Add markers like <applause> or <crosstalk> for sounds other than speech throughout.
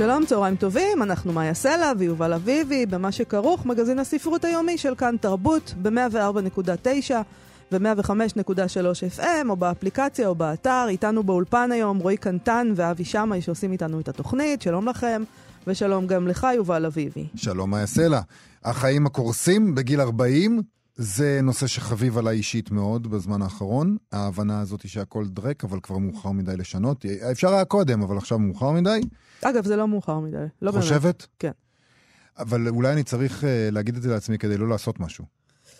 שלום, צהריים טובים, אנחנו מאיה סלע ויובל אביבי, במה שכרוך, מגזין הספרות היומי של כאן תרבות, ב-104.9 ו-105.3 FM, או באפליקציה או באתר. איתנו באולפן היום רועי קנטן ואבי שמאי שעושים איתנו את התוכנית, שלום לכם, ושלום גם לך, יובל אביבי. שלום מאיה סלע. החיים הקורסים בגיל 40, זה נושא שחביב עליי אישית מאוד בזמן האחרון. ההבנה הזאת היא שהכל דרק, אבל כבר מאוחר מדי לשנות. אפשר היה קודם, אבל עכשיו מאוחר מדי. אגב, זה לא מאוחר מדי. לא חושבת? באמת. כן. אבל אולי אני צריך uh, להגיד את זה לעצמי כדי לא לעשות משהו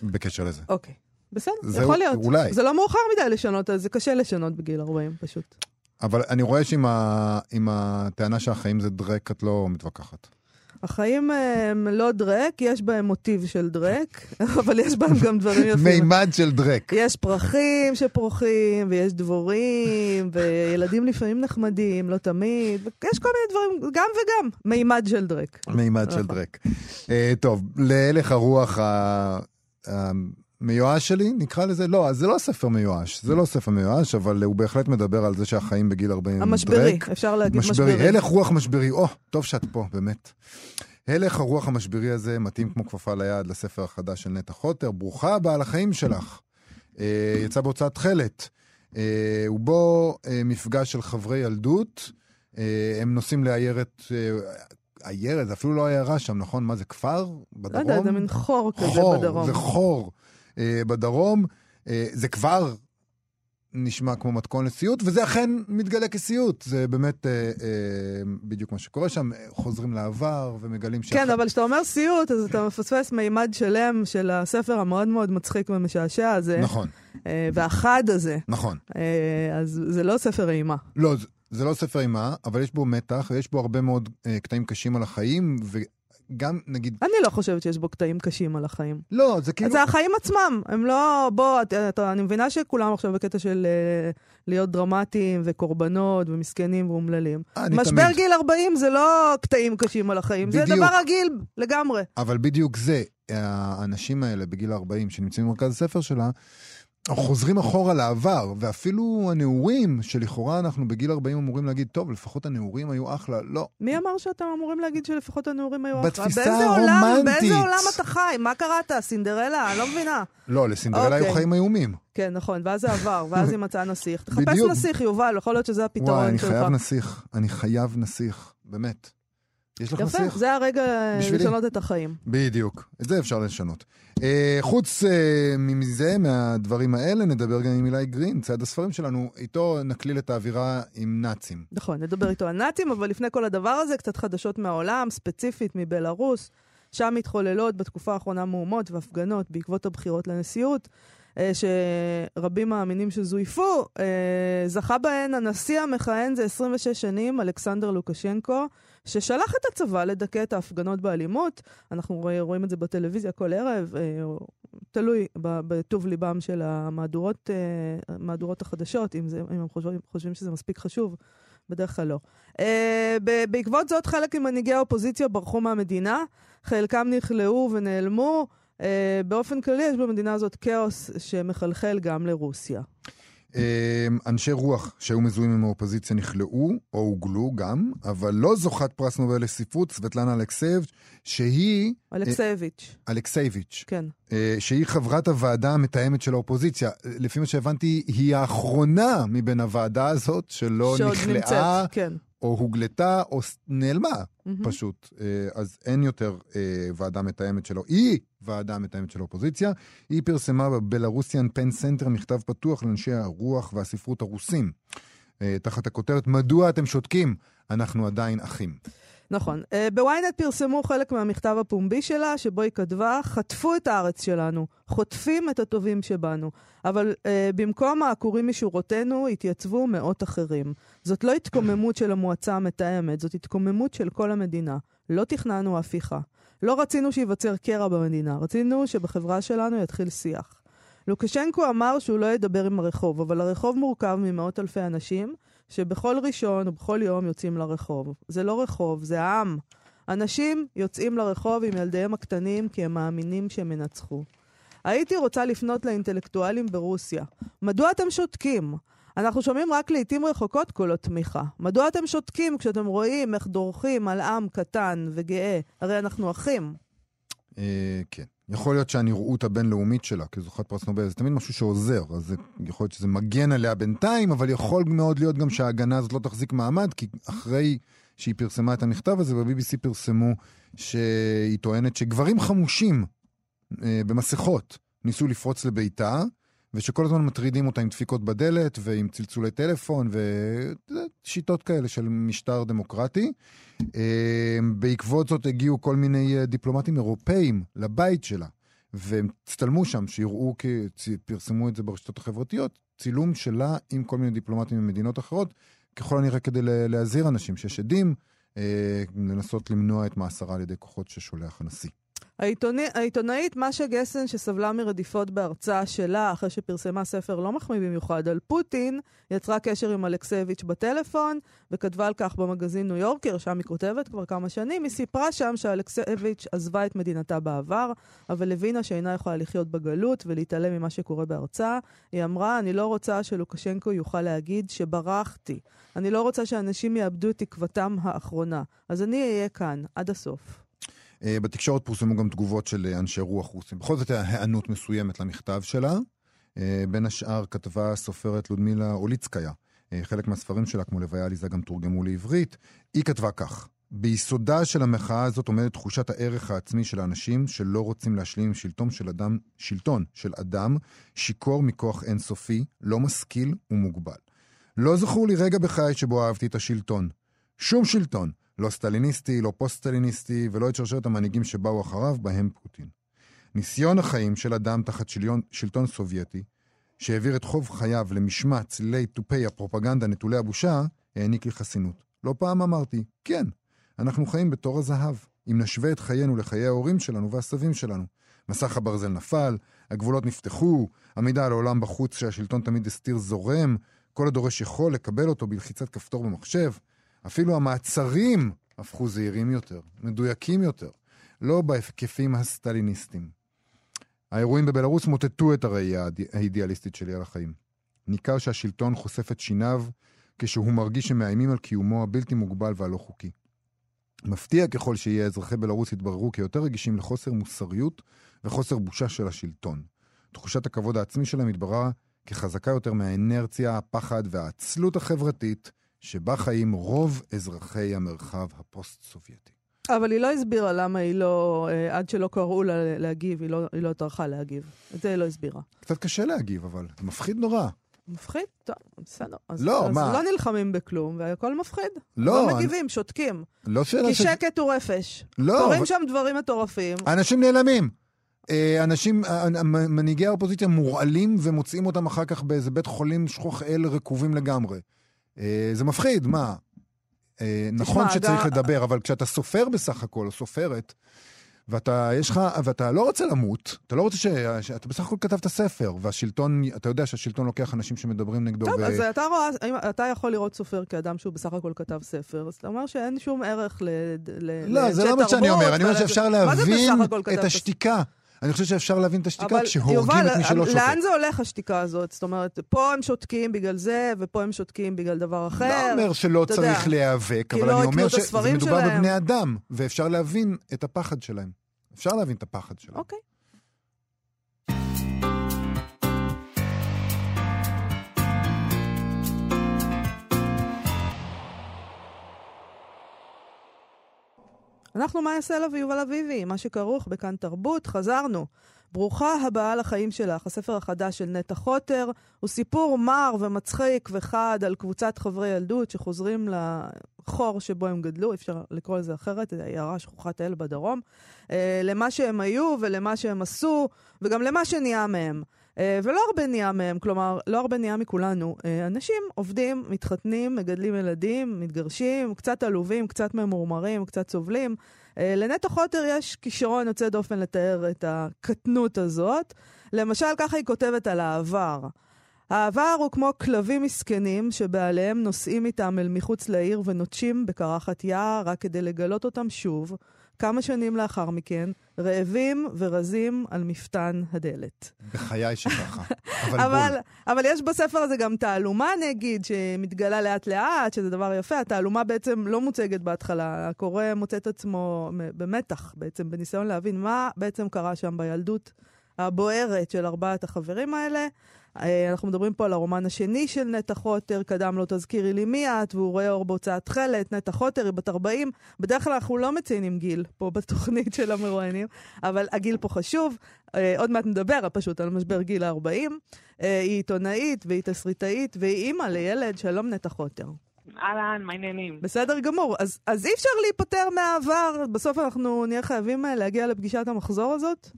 בקשר לזה. אוקיי. בסדר, זה יכול להיות. אולי. זה לא מאוחר מדי לשנות, אז זה קשה לשנות בגיל 40 פשוט. אבל אני רואה שעם ה... הטענה שהחיים זה דרק, את לא מתווכחת. החיים הם לא דרק, יש בהם מוטיב של דרק, <laughs> אבל יש בהם גם דברים יפים. מימד של דרק. יש פרחים שפורחים, ויש דבורים, וילדים לפעמים נחמדים, לא תמיד, יש כל מיני דברים, גם וגם, מימד של דרק. מימד של דרק. אה, טוב, להלך הרוח מיואש שלי, נקרא לזה? לא, אז זה לא ספר מיואש, זה לא ספר מיואש, אבל הוא בהחלט מדבר על זה שהחיים בגיל 40 המשברי, דרק. אפשר להגיד משברי. משברי, הלך רוח משברי, או, טוב שאת פה, באמת. הלך הרוח המשברי הזה מתאים כמו כפפה ליד לספר החדש של נטע חוטר, ברוכה הבאה לחיים שלך. אה, יצא בהוצאת תכלת. אה, ובו אה, מפגש של חברי ילדות, הם נוסעים לעיירת, עיירת, אפילו לא עיירה שם, נכון? מה זה, כפר? בדרום? לא יודע, זה מין חור כזה חור, בדרום. זה חור בדרום. אה, זה כבר נשמע כמו מתכון לסיוט, וזה אכן מתגלה כסיוט. זה באמת אה, אה, בדיוק מה שקורה שם. חוזרים לעבר ומגלים ש... כן, אבל כשאתה אומר סיוט, אז אתה מפספס מימד שלם של הספר המאוד מאוד מצחיק ומשעשע הזה. נכון, אה, והחד הזה. נכון. אה, אז זה לא ספר אימה. לא, זה, זה לא ספר אימה, אבל יש בו מתח, ויש בו הרבה מאוד אה, קטעים קשים על החיים, וגם, נגיד... אני לא חושבת שיש בו קטעים קשים על החיים. לא, זה כאילו... זה החיים עצמם, הם לא... בוא, אתה, אתה, אני מבינה שכולם עכשיו בקטע של uh, להיות דרמטיים וקורבנות ומסכנים ואומללים. אני משבר תמיד. גיל 40 זה לא קטעים קשים על החיים, זה בדיוק. דבר רגיל לגמרי. אבל בדיוק זה, האנשים האלה בגיל 40 שנמצאים במרכז הספר שלה, חוזרים אחורה לעבר, ואפילו הנעורים, שלכאורה אנחנו בגיל 40 אמורים להגיד, טוב, לפחות הנעורים היו אחלה, לא. מי אמר שאתם אמורים להגיד שלפחות הנעורים היו אחלה? בתפיסה הרומנטית. באיזה עולם אתה חי? מה קראת? סינדרלה? אני לא מבינה. לא, לסינדרלה היו אוקיי. חיים איומים. כן, נכון, ואז זה עבר, ואז היא מצאה נסיך. תחפש. נסיך, יובל, יכול להיות שזה הפתרון וואי, אני שלך. חייב נסיך. אני חייב נסיך, באמת. יש לך יפה, נסיך? זה הרגע אה, בשבילי. לשנות את החיים. בדיוק, את זה אפשר לשנות. אה, חוץ אה, מזה, מהדברים האלה, נדבר גם עם אילי גרין, צייד הספרים שלנו, איתו נקליל את האווירה עם נאצים. נכון, נדבר איתו על נאצים, אבל לפני כל הדבר הזה, קצת חדשות מהעולם, ספציפית מבלארוס. שם מתחוללות בתקופה האחרונה מהומות והפגנות בעקבות הבחירות לנשיאות, אה, שרבים מאמינים שזויפו. אה, זכה בהן הנשיא המכהן זה 26 שנים, אלכסנדר לוקשנקו, ששלח את הצבא לדכא את ההפגנות באלימות. אנחנו רואים- את זה בטלוויזיה כל ערב, אה, תלוי בטוב ליבם של המהדורות אה, מהדורות החדשות, אם, זה, אם הם חושבים, חושבים שזה מספיק חשוב. בדרך כלל לא. Uh, בעקבות זאת, חלק ממנהיגי האופוזיציה ברחו מהמדינה, חלקם נכלאו ונעלמו. Uh, באופן כללי, יש במדינה הזאת כאוס שמחלחל גם לרוסיה. אה, אנשי רוח שהיו מזוהים עם האופוזיציה נכלאו, או הוגלו גם, אבל לא זוכת פרס נובל לספרות, סבטלנה אלכסייב, שהיא, אלכסייביץ', אלכסייביץ', כן. אה, שהיא חברת הוועדה המתאמת של האופוזיציה. לפי מה שהבנתי, היא האחרונה מבין הוועדה הזאת שלא שעוד נכלאה, נמצאת, כן. או הוגלתה, או נעלמה מהמם. פשוט. אה, אז אין יותר אה, ועדה מתאמת שלו. היא ועדה מתאמת של האופוזיציה. היא פרסמה ב Belarusian PEN Center מכתב פתוח לאנשי הרוח והספרות הרוסים. אה, תחת הכותרת, מדוע אתם שותקים? אנחנו עדיין אחים. נכון. Uh, בוויינט פרסמו חלק מהמכתב הפומבי שלה, שבו היא כתבה, חטפו את הארץ שלנו, חוטפים את הטובים שבנו, אבל uh, במקום העקורים משורותינו התייצבו מאות אחרים. זאת לא התקוממות של המועצה המתאמת, זאת התקוממות של כל המדינה. לא תכננו הפיכה. לא רצינו שייווצר קרע במדינה, רצינו שבחברה שלנו יתחיל שיח. לוקשנקו אמר שהוא לא ידבר עם הרחוב, אבל הרחוב מורכב ממאות אלפי אנשים שבכל ראשון ובכל יום יוצאים לרחוב. זה לא רחוב, זה העם. אנשים יוצאים לרחוב עם ילדיהם הקטנים כי הם מאמינים שהם ינצחו. הייתי רוצה לפנות לאינטלקטואלים ברוסיה. מדוע אתם שותקים? אנחנו שומעים רק לעיתים רחוקות קולות תמיכה. מדוע אתם שותקים כשאתם רואים איך דורכים על עם קטן וגאה? הרי אנחנו אחים. אה, כן. יכול להיות שהנראות הבינלאומית שלה כזוכת פרס נובל זה תמיד משהו שעוזר, אז זה, יכול להיות שזה מגן עליה בינתיים, אבל יכול מאוד להיות גם שההגנה הזאת לא תחזיק מעמד, כי אחרי שהיא פרסמה את המכתב הזה, ב-BBC פרסמו שהיא טוענת שגברים חמושים אה, במסכות ניסו לפרוץ לביתה, ושכל הזמן מטרידים אותה עם דפיקות בדלת ועם צלצולי טלפון ושיטות כאלה של משטר דמוקרטי. אה, בעקבות זאת הגיעו כל מיני אה, דיפלומטים אירופאים לבית שלה, והם הצטלמו שם, שיראו, פרסמו את זה ברשתות החברתיות, צילום שלה עם כל מיני דיפלומטים ממדינות אחרות, ככל הנראה כדי להזהיר אנשים שיש עדים, אה, לנסות למנוע את מאסרה על ידי כוחות ששולח הנשיא. העיתוני, העיתונאית משה גסן, שסבלה מרדיפות בהרצאה שלה אחרי שפרסמה ספר לא מחמיא במיוחד על פוטין, יצרה קשר עם אלכסביץ' בטלפון וכתבה על כך במגזין ניו יורקר, שם היא כותבת כבר כמה שנים. היא סיפרה שם שאלכסביץ' עזבה את מדינתה בעבר, אבל הבינה שאינה יכולה לחיות בגלות ולהתעלם ממה שקורה בהרצאה. היא אמרה, אני לא רוצה שלוקשנקו יוכל להגיד שברחתי. אני לא רוצה שאנשים יאבדו את תקוותם האחרונה. אז אני אהיה כאן עד הסוף. אה, בתקשורת פורסמו גם תגובות של אה, אנשי רוח רוסים. בכל זאת היה היענות מסוימת למכתב שלה. אה, בין השאר כתבה הסופרת לודמילה אוליצקיה. חלק מהספרים שלה, כמו לוויה עליזה, גם תורגמו לעברית. היא כתבה כך: ביסודה של המחאה הזאת עומדת תחושת הערך העצמי של האנשים שלא רוצים להשלים עם שלטון של אדם, שלטון של אדם שיכור מכוח אינסופי, לא משכיל ומוגבל. לא זכור לי רגע בחיי שבו אהבתי את השלטון. שום שלטון, לא סטליניסטי, לא פוסט-סטליניסטי, ולא את שרשרת המנהיגים שבאו אחריו, בהם פוטין. ניסיון החיים של אדם תחת שליון, שלטון סובייטי, שהעביר את חוב חייו למשמע צלילי תופי הפרופגנדה נטולי הבושה, העניק לי חסינות. לא פעם אמרתי, כן, אנחנו חיים בתור הזהב, אם נשווה את חיינו לחיי ההורים שלנו והסבים שלנו. מסך הברזל נפל, הגבולות נפתחו, המידע על העולם בחוץ שהשלטון תמיד הסתיר זורם, כל הדורש יכול לקבל אותו בלחיצת כפתור במחשב. אפילו המעצרים הפכו זהירים יותר, מדויקים יותר, לא בהיקפים הסטליניסטיים. האירועים בבלארוס מוטטו את הראייה האידיאליסטית שלי על החיים. ניכר שהשלטון חושף את שיניו כשהוא מרגיש שמאיימים על קיומו הבלתי מוגבל והלא חוקי. מפתיע ככל שיהיה, אזרחי בלארוס יתבררו כיותר רגישים לחוסר מוסריות וחוסר בושה של השלטון. תחושת הכבוד העצמי שלהם התבררה כחזקה יותר מהאינרציה, הפחד והעצלות החברתית שבה חיים רוב אזרחי המרחב הפוסט-סובייטי. אבל היא לא הסבירה למה היא לא, אה, עד שלא קראו לה להגיב, היא לא, היא לא טרחה להגיב. את זה היא לא הסבירה. קצת קשה להגיב, אבל זה מפחיד נורא. מפחיד? טוב, בסדר. אז, לא, אז מה? לא נלחמים בכלום, והכל מפחיד. לא. לא מגיבים, אני... שותקים. לא שאלה כי ש... שקט הוא רפש. לא. קורים אבל... שם דברים מטורפים. אנשים נעלמים. אה, אנשים, אה, מנהיגי האופוזיציה מורעלים ומוצאים אותם אחר כך באיזה בית חולים שכוח אל רקובים לגמרי. אה, זה מפחיד, מה? אה, נכון שצריך לדבר, אבל כשאתה סופר בסך הכל, או סופרת, ואתה, יש לך, ואתה לא רוצה למות, אתה לא רוצה ש... אתה בסך הכל כתבת ספר, והשלטון, אתה יודע שהשלטון לוקח אנשים שמדברים נגדו. טוב, ו... אז אתה רואה, אתה יכול לראות סופר כאדם שהוא בסך הכל כתב ספר, אז אתה אומר שאין שום ערך ל... לא, זה לא מה שאני אומר, אני אומר שאפשר להבין את השתיקה. אני חושב שאפשר להבין את השתיקה כשהורגים את מי שלא שותק. לאן זה הולך השתיקה הזאת? זאת אומרת, פה הם שותקים בגלל זה, ופה הם שותקים בגלל דבר אחר. לא אומר שלא צריך להיאבק, אבל לא אני אומר שזה מדובר בבני אדם, ואפשר להבין את הפחד שלהם. אפשר להבין את הפחד שלהם. אוקיי. אנחנו מאיה סלע ויובל אביבי, מה שכרוך בכאן תרבות, חזרנו. ברוכה הבאה לחיים שלך, הספר החדש של נטע חוטר, הוא סיפור מר ומצחיק וחד על קבוצת חברי ילדות שחוזרים לחור שבו הם גדלו, אפשר לקרוא לזה אחרת, עיירה שכוחת אל בדרום, אה, למה שהם היו ולמה שהם עשו, וגם למה שנהיה מהם. אה, ולא הרבה נהיה מהם, כלומר, לא הרבה נהיה מכולנו. אה, אנשים עובדים, מתחתנים, מגדלים ילדים, מתגרשים, קצת עלובים, קצת ממורמרים, קצת סובלים. אה, לנטע חוטר יש כישרון יוצא דופן לתאר את הקטנות הזאת. למשל, ככה היא כותבת על העבר. העבר הוא כמו כלבים מסכנים שבעליהם נוסעים איתם אל מחוץ לעיר ונוטשים בקרחת יער רק כדי לגלות אותם שוב, כמה שנים לאחר מכן, רעבים ורזים על מפתן הדלת. בחיי שככה. <laughs> אבל אבל. אבל יש בספר הזה גם תעלומה, נגיד, שמתגלה לאט-לאט, שזה דבר יפה. התעלומה בעצם לא מוצגת בהתחלה. הקורא מוצא את עצמו במתח, בעצם, בניסיון להבין מה בעצם קרה שם בילדות הבוערת של ארבעת החברים האלה. אה, אנחנו מדברים פה על הרומן השני של נטע חוטר, קדם לו תזכירי לי מי את, והוא רואה אור בהוצאת תכלת. נטע חוטר היא בת 40. בדרך כלל אנחנו לא מציינים גיל פה <laughs> בתוכנית של המרואיינים, אבל הגיל פה חשוב. אה, עוד מעט נדבר פשוט על משבר גיל ה-40. אה, היא עיתונאית והיא תסריטאית והיא אימא לילד, שלום נטע חוטר. אהלן, מה העניינים? בסדר גמור. אז, אז אי אפשר להיפטר מהעבר, בסוף אנחנו נהיה חייבים להגיע לפגישת המחזור הזאת?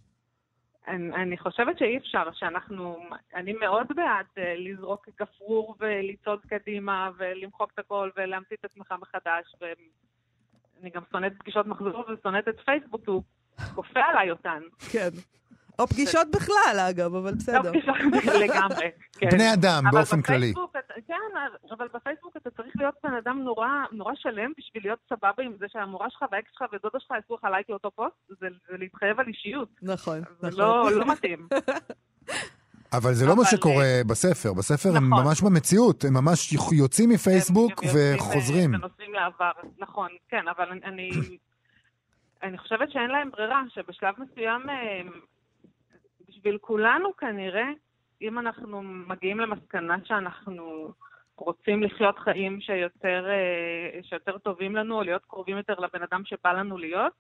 אני, אני חושבת שאי אפשר, שאנחנו... אני מאוד בעד אה, לזרוק גפרור ולצעוד קדימה ולמחוק את הכל ולהמציא את עצמך מחדש. ואני גם שונאת פגישות מחזור ושונאת את פייסבוק, הוא כופה עליי אותן. כן. או פגישות בכלל, אגב, אבל לא בסדר. פגישות לגמרי. <laughs> כן. בני אדם, אבל באופן כללי. כן, אבל בפייסבוק אתה צריך להיות בן אדם נורא, נורא שלם בשביל להיות סבבה עם זה שהמורה שלך והאקס שלך ודודה שלך יעשו לך לייק לאותו פוסט, זה, זה להתחייב על אישיות. נכון, נכון. לא, לא מתאים. <laughs> אבל זה לא מה שקורה בספר. בספר הם נכון. ממש במציאות. הם ממש יוצאים מפייסבוק וחוזרים. אה, ונוסעים לעבר, נכון, כן, אבל אני- אני... אני חושבת שאין להם ברירה, שבשלב מסוים, אה, בשביל כולנו כנראה, אם אנחנו מגיעים למסקנה שאנחנו רוצים לחיות חיים שיותר, אה, שיותר טובים לנו, או להיות קרובים יותר לבן אדם שבא לנו להיות,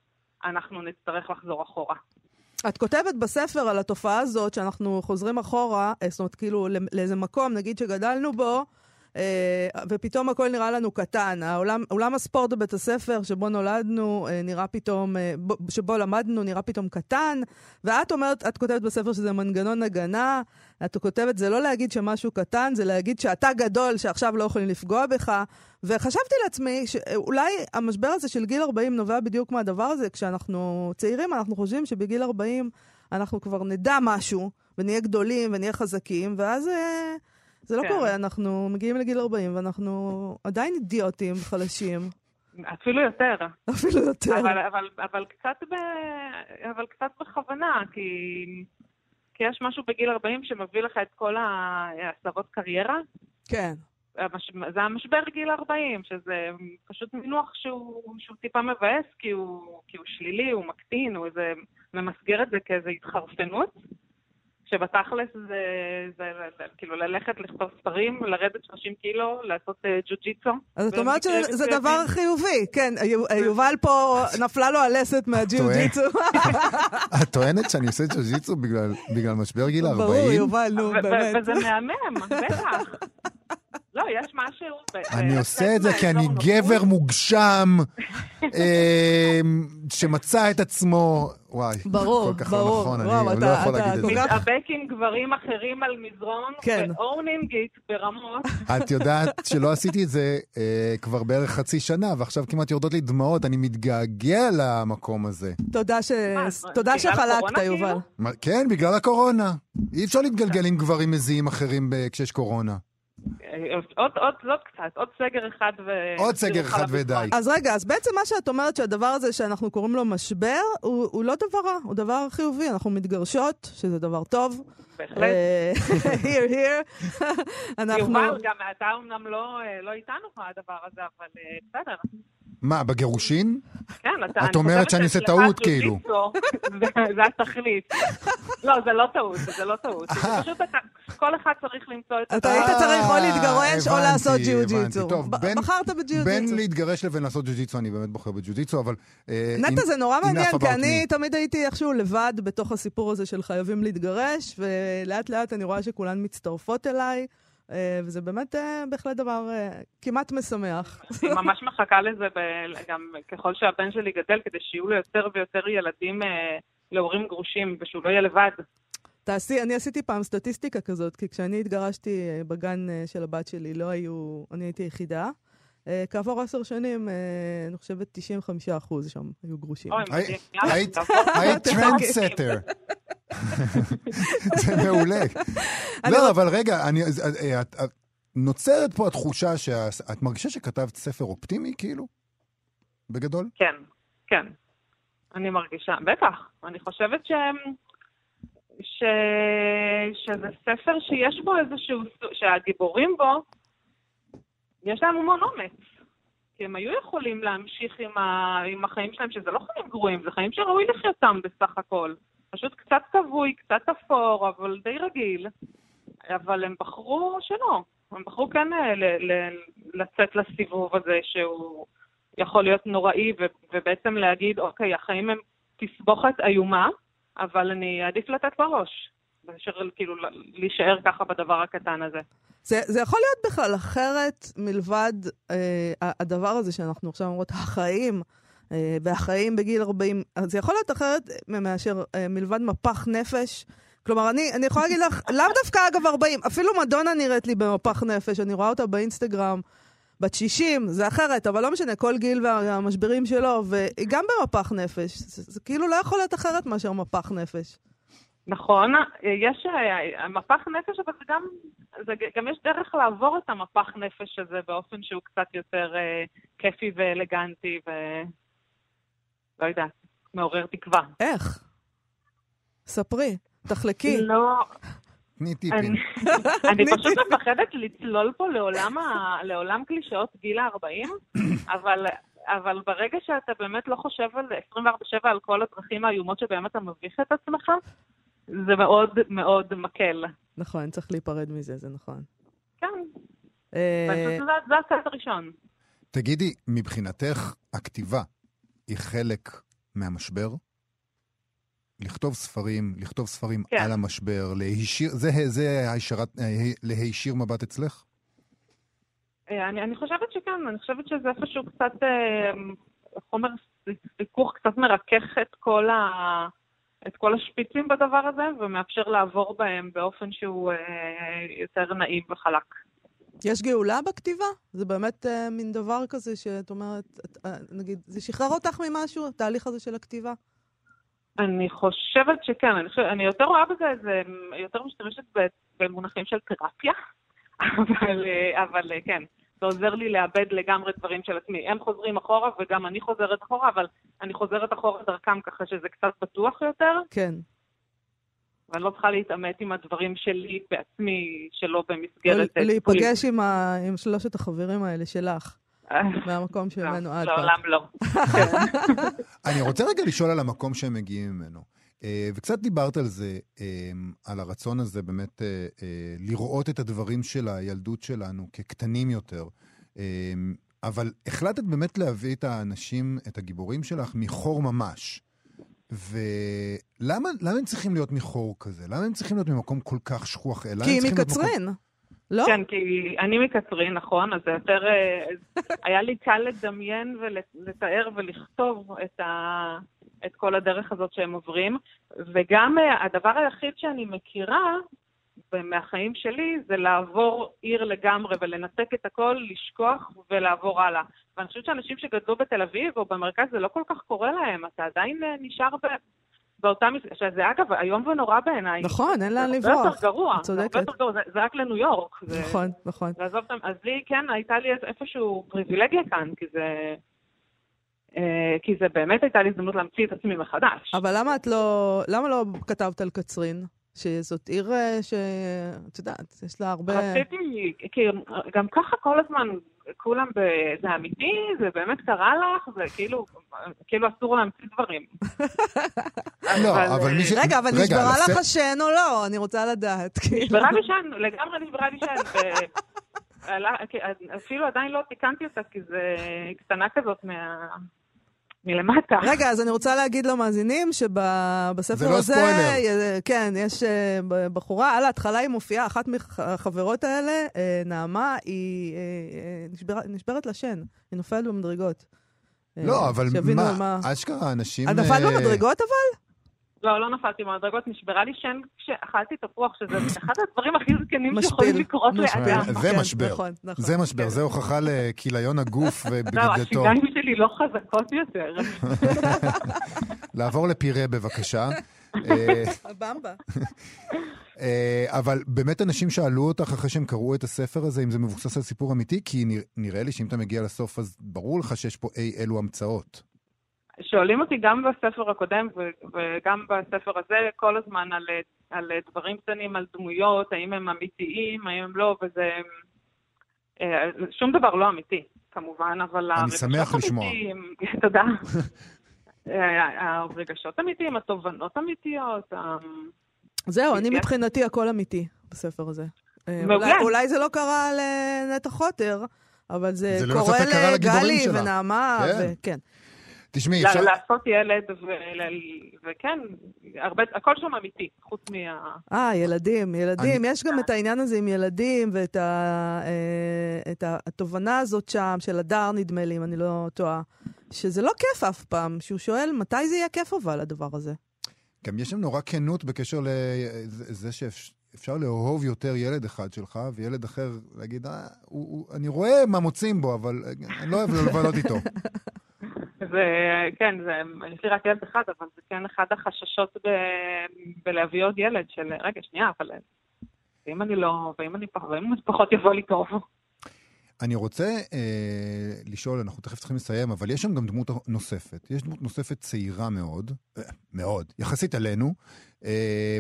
אנחנו נצטרך לחזור אחורה. את כותבת בספר על התופעה הזאת שאנחנו חוזרים אחורה, אה, זאת אומרת, כאילו, לא- לאיזה מקום, נגיד שגדלנו בו, ופתאום הכל נראה לנו קטן. העולם, אולם הספורט בבית הספר שבו נולדנו אה, נראה פתאום, אה, בו- שבו למדנו נראה פתאום קטן, ואת אומרת, את כותבת בספר שזה מנגנון הגנה, את כותבת, זה לא להגיד שמשהו קטן, זה להגיד שאתה גדול, שעכשיו לא יכולים לפגוע בך. וחשבתי לעצמי שאולי המשבר הזה של גיל 40 נובע בדיוק מהדבר הזה. כשאנחנו צעירים, אנחנו חושבים שבגיל 40 אנחנו כבר נדע משהו, ונהיה גדולים ונהיה חזקים, ואז אה, זה לא כן. קורה. אנחנו מגיעים לגיל 40 ואנחנו עדיין אידיוטים חלשים, אפילו יותר. אפילו יותר. אבל, אבל, אבל, קצת ב, אבל קצת בכוונה, כי, כי יש משהו בגיל 40 שמביא לך את כל ההסבות קריירה. כן. המש, זה המשבר גיל 40, שזה פשוט מינוח שהוא, שהוא טיפה מבאס, כי הוא, כי הוא שלילי, הוא מקטין, הוא איזה, ממסגר את זה כאיזו התחרפנות, שבתכלס זה, זה, זה כאילו ללכת לכתוב ספרים, לרדת 30 קילו, לעשות uh, ג'ו-ג'יצו. אז את אומרת שזה. דבר חיובי, כן, יו- יובל פה, נפלה לו הלסת מהג'יו-ג'יצו. <laughs> את טוענת שאני עושה ג'ו-ג'יצו בגלל בגלל משבר גיל ה-40? ברור, יובל, נו, באמת. וזה מהמם, בטח. <laughs> לא, יש משהו... אני עושה את זה כי אני. גבר מוגשם, אה, שמצא את עצמו... וואי, ברור, כל כך ברור. לא נכון, אני לא יכול אתה להגיד את זה. מתאבק עם גברים אחרים על מזרון, כן. ו-owning it ברמות. את יודעת שלא עשיתי את זה אה, כבר בערך חצי שנה, ועכשיו כמעט יורדות לי דמעות, אני מתגעגע למקום הזה. תודה ש- שחלקת, יובל. כאילו? כן, בגלל הקורונה. אי אפשר להתגלגל עם גברים מזיעים אחרים כשיש קורונה. עוד, עוד, עוד קצת, עוד סגר אחד ו... עוד סגר אחד ודי. אז רגע, אז בעצם מה שאת אומרת שהדבר הזה שאנחנו קוראים לו משבר, הוא, הוא לא דבר רע, הוא דבר חיובי. אנחנו מתגרשות, שזה דבר טוב. בהחלט. אה, <laughs> here, here. אנחנו... יובל, גם אתה אומנם לא, אה, לא איתנו בדבר הזה, אבל אה, בסדר. מה, בגירושין? כן, אתה... את אומרת שאני עושה טעות, כאילו. <laughs> זה- התכלית. לא, זה לא טעות, זה לא טעות. פשוט. כל אחד צריך למצוא את... אתה היית צריך או אה, להתגרש או לעשות. ג'יו-ג'יצו. בין- בחרת בין בג'יו-ג'יצו. להתגרש לבין לעשות ג'ו-ג'יצו, אני באמת בוחר בג'ו-ג'יצו, אבל... אה, נטע זה נורא מעניין, כי אני. תמיד הייתי איכשהו לבד בתוך הסיפור הזה של חייבים להתגרש, ולאט לאט אני רואה שכולן מצטרפות אליי, וזה באמת אה, בהחלט דבר אה, כמעט משמח. אני ממש מחכה לזה ב- גם ככל שהבן שלי גדל, כדי שיהיו לו יותר ויותר ילדים אה, להורים גרושים, ושהוא לא יהיה לבד. תעשי, אני עשיתי פעם סטטיסטיקה כזאת, כי כשאני התגרשתי אה, בגן אה, של הבת שלי, לא היו, אני הייתי יחידה. אה, כעבור עשר שנים, אה, אני חושבת 95 אחוז שם היו גרושים. היית- תבוא. <laughs> זה מעולה. לא, אבל רגע, אני- אה, את- את- נוצרת פה התחושה שאת מרגישה שכתבת ספר אופטימי, כאילו? בגדול? כן, כן. אני מרגישה, בטח. אני חושבת ש... ש... שזה ספר שיש בו איזשהו... שהגיבורים בו, יש להם המון אומץ. כי הם היו יכולים להמשיך עם, ה... עם החיים שלהם, שזה לא חיים גרועים, זה חיים שראוי לחייתם בסך הכל. פשוט קצת כבוי, קצת אפור, אבל די רגיל. אבל הם בחרו שלא. הם בחרו כן אה, ל- ל- לצאת לסיבוב הזה שהוא יכול להיות נוראי, ו- ובעצם להגיד, אוקיי, החיים הם תסבוכת איומה, אבל אני אעדיף לתת בראש. מאשר כאילו להישאר ככה בדבר הקטן הזה. זה, זה יכול להיות בכלל אחרת מלבד אה, הדבר הזה שאנחנו עכשיו אומרות, החיים, והחיים בגיל 40, אז זה יכול להיות אחרת מאשר אה, מלבד מפח נפש. כלומר, אני, אני יכולה להגיד לך, לאו דווקא אגב 40, אפילו מדונה נראית לי במפח נפש, אני רואה אותה באינסטגרם, בת 60, זה אחרת, אבל לא משנה, כל גיל והמשברים שלו, והיא גם במפח נפש. זה, זה כאילו לא יכול להיות אחרת מאשר מפח נפש. נכון, יש אה, מפח נפש, אבל זה גם, זה גם יש דרך לעבור את המפח נפש הזה באופן שהוא קצת יותר אה, כיפי ואלגנטי ו... לא יודעת, מעורר תקווה. איך? ספרי, תחלקי. לא, תני טיפים. אני, אני פשוט מפחדת לצלול פה לעולם, ה, לעולם קלישאות גיל ה-40, אבל, אבל ברגע שאתה באמת לא חושב על 24/7 על כל הדרכים האיומות שבהם אתה מביך את עצמך, זה מאוד מאוד מקל. נכון, צריך להיפרד מזה, זה נכון. כן, אה, ואני חושבת שזה זה הצעד הראשון. תגידי, מבחינתך, הכתיבה היא חלק מהמשבר? לכתוב ספרים, לכתוב ספרים כן. על המשבר, להישיר, זה, זה הישרת, להישיר מבט אצלך? אה, אני, אני חושבת שכן, אני חושבת שזה איפשהו קצת אה, חומר סיכוך, קצת מרכך את כל, ה, את כל השפיצים בדבר הזה, ומאפשר לעבור בהם באופן שהוא אה, יותר נעים וחלק. יש גאולה בכתיבה? זה באמת אה, מין דבר כזה שאת אומרת, את, אה, נגיד, זה שחרר אותך ממשהו, התהליך הזה של הכתיבה? אני חושבת שכן, אני, חושבת, אני יותר רואה בזה, זה יותר משתמשת במונחים של תרפיה, <laughs> אבל, אה, אבל כן, זה עוזר לי לאבד לגמרי דברים של עצמי. הם חוזרים אחורה וגם אני חוזרת אחורה, אבל אני חוזרת אחורה דרכם ככה שזה קצת בטוח יותר, כן. ואני לא צריכה להתעמת עם הדברים שלי בעצמי, שלא או במסגרת... אה, להיפגש עם, ה, עם שלושת החברים האלה שלך, טיפולית. מהמקום שממנו לא, את. לעולם לא. <laughs> <laughs> אני רוצה רגע לשאול על המקום שהם מגיעים ממנו. אה, וקצת דיברת על זה, אה, על הרצון הזה באמת אה, אה, לראות את הדברים של הילדות שלנו כקטנים יותר. אה, אבל החלטת באמת להביא את האנשים, את הגיבורים שלך, מחור ממש. ולמה למה הם צריכים להיות מחור כזה? למה הם צריכים להיות ממקום כל כך שכוח? למה כי הם היא מקצרין, לא? כן, כי אני מקצרין, נכון, אז זה יותר... אה, היה לי קל לדמיין ולתאר ולכתוב את, ה, את כל הדרך הזאת שהם עוברים. וגם אה, הדבר היחיד שאני מכירה מהחיים שלי זה לעבור עיר לגמרי ולנתק את הכל, לשכוח ולעבור הלאה. ואני חושבת שאנשים שגדלו בתל אביב או במרכז, זה לא כל כך קורה להם. אתה עדיין אה, נשאר ב... באותה מסגרת, שזה אגב איום ונורא בעיניי. נכון, אין לאן זה לברוח. הרבה יותר גרוע, את זה הרבה צודקת. יותר גרוע, זה, זה רק לניו יורק. זה, נכון, נכון. לעזוב אותם, אז לי כן, הייתה לי איפשהו פריבילגיה כאן, כי זה... אה, כי זה באמת הייתה לי הזדמנות להמציא את עצמי מחדש. אבל למה את לא, למה לא כתבת על קצרין? שזאת עיר אה, ש... את יודעת, יש לה הרבה... רציתי, כי גם ככה כל הזמן, כולם, ב... זה אמיתי, זה באמת קרה לך, זה כאילו, כאילו אסור להמציא דברים. לא, אבל מי ש... רגע, אבל נשברה לך השן או לא? אני רוצה לדעת. כאילו. נשברה לי שן, לגמרי נשברה לי שן. <laughs> אפילו עדיין לא תיקנתי אותה, כי זה קטנה כזאת מה... מלמטה. רגע, אז אני רוצה להגיד למאזינים שבספר זה לא הזה, ספוילר. אה, כן, יש אה, בחורה, על ההתחלה היא מופיעה, אחת מהחברות האלה, אה, נעמה, היא נשברה- נשברת לשן, היא נופלת במדרגות. לא, אבל מה, מה... אשכרה אנשים... את נפלת אה, במדרגות אבל? לא, לא נפלתי מהמדרגות, נשברה לי שן כשאכלתי תפוח, שזה <laughs> אחד הדברים הכי זקנים. שיכולים לקרות. לאדם. זה כן, משבר. נכון, נכון. זה משבר. זה הוכחה לכיליון הגוף <laughs> לא, ובגדתו. השיגיים שלי לא חזקות יותר. <laughs> לעבור לפירה בבקשה. אה, הבמבה. אה, אבל באמת אנשים שאלו אותך אחרי שהם קראו את הספר הזה, אם זה מבוסס על סיפור אמיתי, כי נרא- נראה לי שאם אתה מגיע לסוף, אז ברור לך שיש פה אי אלו המצאות. שואלים אותי גם בספר הקודם ו- וגם בספר הזה כל הזמן על, על דברים קטנים, על דמויות, האם הם אמיתיים, האם הם לא, וזה... אה, שום דבר לא אמיתי, כמובן, אבל אני שמח לשמוע. אמיתיים, <laughs> תודה. <laughs> אה, הרגשות אמיתיים, התובנות אמיתיות. זהו, אני כן. מבחינתי הכל אמיתי בספר הזה. אה, מעולה. אולי- אולי זה לא קרה לנטע חוטר, אבל זה זה ללא קורה לגלי. ונעמה, כן. וכן. תשמעי, ל- אפשר... לעשות ילד, ו- וכן, הרבה, הכל שם אמיתי, חוץ מה... אה, ילדים, ילדים. אני- יש גם את העניין הזה עם ילדים, ואת ה, אה, את התובנה הזאת שם, של הדר, נדמה לי, אם אני לא טועה, שזה לא כיף אף פעם, שהוא שואל מתי זה יהיה כיף אבל, הדבר הזה. גם יש שם נורא כנות בקשר לזה שאפשר לאהוב יותר ילד אחד שלך, וילד אחר להגיד, אה, הוא, הוא, אני רואה מה מוצאים בו, אבל אני לא אוהב לבלות איתו. <laughs> זה, כן, זה, יש לי רק ילד אחד, אבל זה כן אחד החששות ב, בלהביא עוד ילד, של רגע, שנייה, אבל ואם אני לא, ואם אני ואם פחות יבוא לי טוב. אני רוצה אה, לשאול, אנחנו תכף צריכים לסיים, אבל יש שם גם דמות נוספת. יש דמות נוספת צעירה מאוד, אה, מאוד, יחסית אלינו, אה,